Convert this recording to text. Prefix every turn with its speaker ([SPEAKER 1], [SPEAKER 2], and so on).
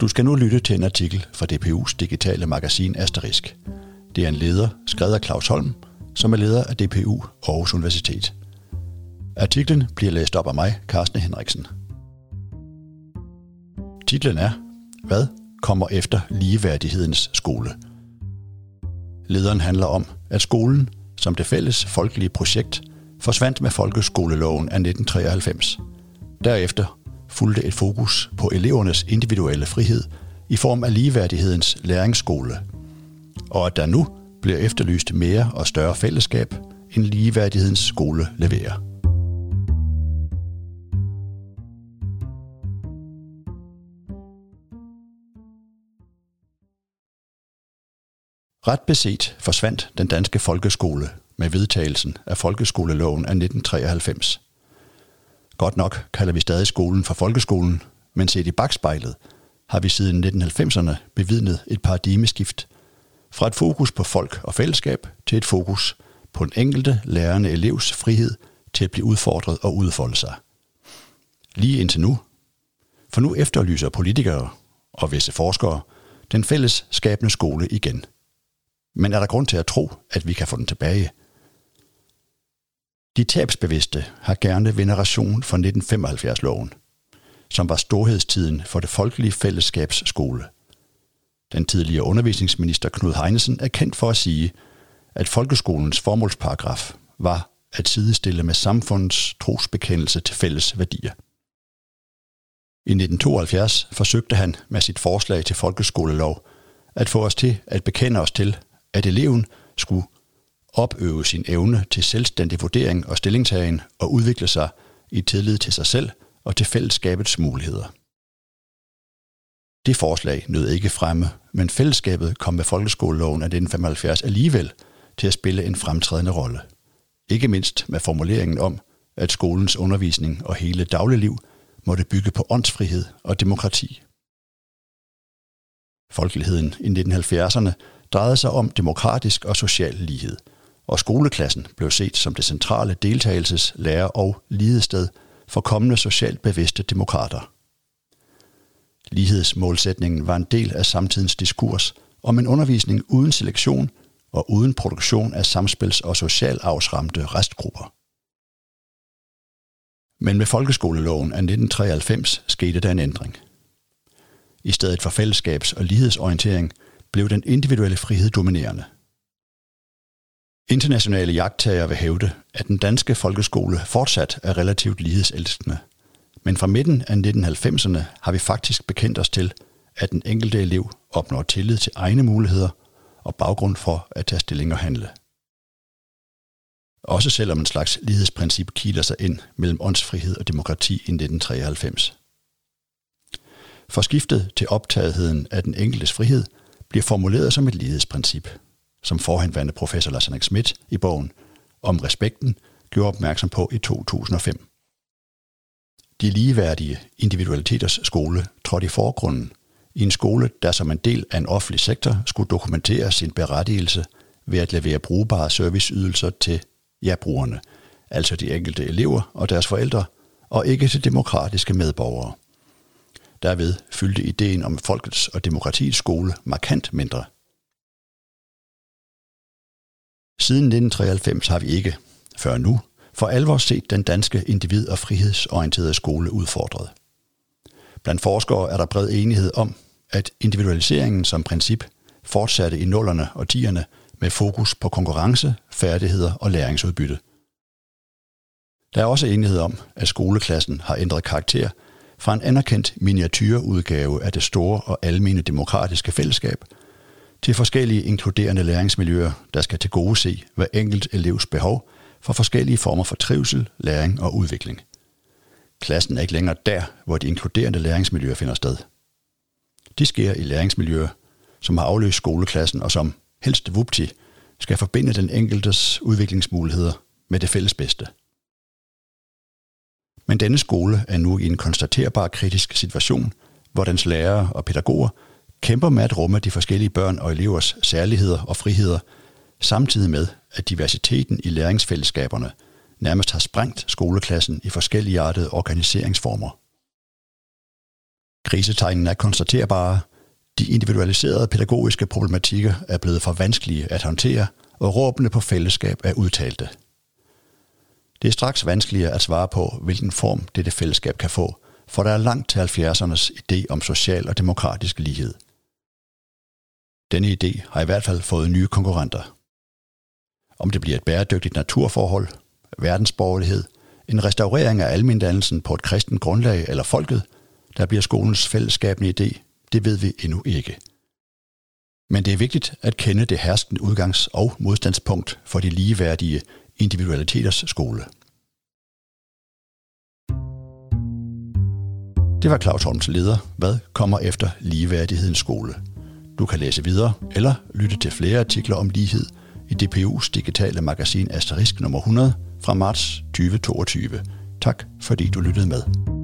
[SPEAKER 1] Du skal nu lytte til en artikel fra DPU's digitale magasin Asterisk. Det er en leder, skrevet af Claus Holm, som er leder af DPU Aarhus Universitet. Artiklen bliver læst op af mig, Carsten Henriksen. Titlen er Hvad kommer efter ligeværdighedens skole? Lederen handler om, at skolen, som det fælles folkelige projekt, forsvandt med folkeskoleloven af 1993. Derefter fulgte et fokus på elevernes individuelle frihed i form af ligeværdighedens læringsskole, og at der nu bliver efterlyst mere og større fællesskab, end ligeværdighedens skole leverer. Ret beset forsvandt den danske folkeskole med vedtagelsen af folkeskoleloven af 1993. Godt nok kalder vi stadig skolen for folkeskolen, men set i bagspejlet har vi siden 1990'erne bevidnet et paradigmeskift fra et fokus på folk og fællesskab til et fokus på den enkelte lærende elevs frihed til at blive udfordret og udfolde sig. Lige indtil nu. For nu efterlyser politikere og visse forskere den fælles skabende skole igen. Men er der grund til at tro, at vi kan få den tilbage? De tabsbevidste har gerne veneration for 1975-loven, som var storhedstiden for det folkelige fællesskabs skole. Den tidligere undervisningsminister Knud Heinesen er kendt for at sige, at folkeskolens formålsparagraf var at sidestille med samfundets trosbekendelse til fælles værdier. I 1972 forsøgte han med sit forslag til folkeskolelov at få os til at bekende os til, at eleven skulle opøve sin evne til selvstændig vurdering og stillingtagen og udvikle sig i tillid til sig selv og til fællesskabets muligheder. Det forslag nød ikke fremme, men fællesskabet kom med folkeskoleloven af 1975 alligevel til at spille en fremtrædende rolle. Ikke mindst med formuleringen om, at skolens undervisning og hele dagligliv måtte bygge på åndsfrihed og demokrati. Folkeligheden i 1970'erne drejede sig om demokratisk og social lighed, og skoleklassen blev set som det centrale deltagelses-, lærer- og lidested for kommende socialt bevidste demokrater. Lighedsmålsætningen var en del af samtidens diskurs om en undervisning uden selektion og uden produktion af samspils- og socialafsramte restgrupper. Men med folkeskoleloven af 1993 skete der en ændring. I stedet for fællesskabs- og lighedsorientering blev den individuelle frihed dominerende. Internationale jagttager vil hævde, at den danske folkeskole fortsat er relativt lighedselskende. Men fra midten af 1990'erne har vi faktisk bekendt os til, at den enkelte elev opnår tillid til egne muligheder og baggrund for at tage stilling og handle. Også selvom en slags lighedsprincip kiler sig ind mellem åndsfrihed og demokrati i 1993. For skiftet til optagetheden af den enkeltes frihed bliver formuleret som et lighedsprincip, som forhenværende professor Lars Henrik Schmidt i bogen Om respekten gjorde opmærksom på i 2005. De ligeværdige individualiteters skole trådte i forgrunden i en skole, der som en del af en offentlig sektor skulle dokumentere sin berettigelse ved at levere brugbare serviceydelser til ja-brugerne, altså de enkelte elever og deres forældre, og ikke til demokratiske medborgere. Derved fyldte ideen om folkets og demokratiets skole markant mindre. Siden 1993 har vi ikke, før nu, for alvor set den danske individ- og frihedsorienterede skole udfordret. Blandt forskere er der bred enighed om, at individualiseringen som princip fortsatte i nullerne og tierne med fokus på konkurrence, færdigheder og læringsudbytte. Der er også enighed om, at skoleklassen har ændret karakter fra en anerkendt miniatyrudgave af det store og almene demokratiske fællesskab til forskellige inkluderende læringsmiljøer, der skal til gode se hver enkelt elevs behov for forskellige former for trivsel, læring og udvikling. Klassen er ikke længere der, hvor de inkluderende læringsmiljøer finder sted. De sker i læringsmiljøer, som har afløst skoleklassen og som, helst vupti, skal forbinde den enkeltes udviklingsmuligheder med det fælles bedste. Men denne skole er nu i en konstaterbar kritisk situation, hvor dens lærere og pædagoger kæmper med at rumme de forskellige børn og elevers særligheder og friheder, samtidig med, at diversiteten i læringsfællesskaberne nærmest har sprængt skoleklassen i forskellige artede organiseringsformer. Krisetegnene er konstaterbare. De individualiserede pædagogiske problematikker er blevet for vanskelige at håndtere, og råbene på fællesskab er udtalte. Det er straks vanskeligere at svare på, hvilken form dette fællesskab kan få, for der er langt til 70'ernes idé om social og demokratisk lighed. Denne idé har i hvert fald fået nye konkurrenter. Om det bliver et bæredygtigt naturforhold, verdensborgerlighed, en restaurering af almindannelsen på et kristent grundlag eller folket, der bliver skolens fællesskabende idé, det ved vi endnu ikke. Men det er vigtigt at kende det herskende udgangs- og modstandspunkt for de ligeværdige individualiteters skole. Det var Claus Holms leder. Hvad kommer efter ligeværdighedens skole? Du kan læse videre eller lytte til flere artikler om lighed i DPU's digitale magasin Asterisk nummer 100 fra marts 2022. Tak fordi du lyttede med.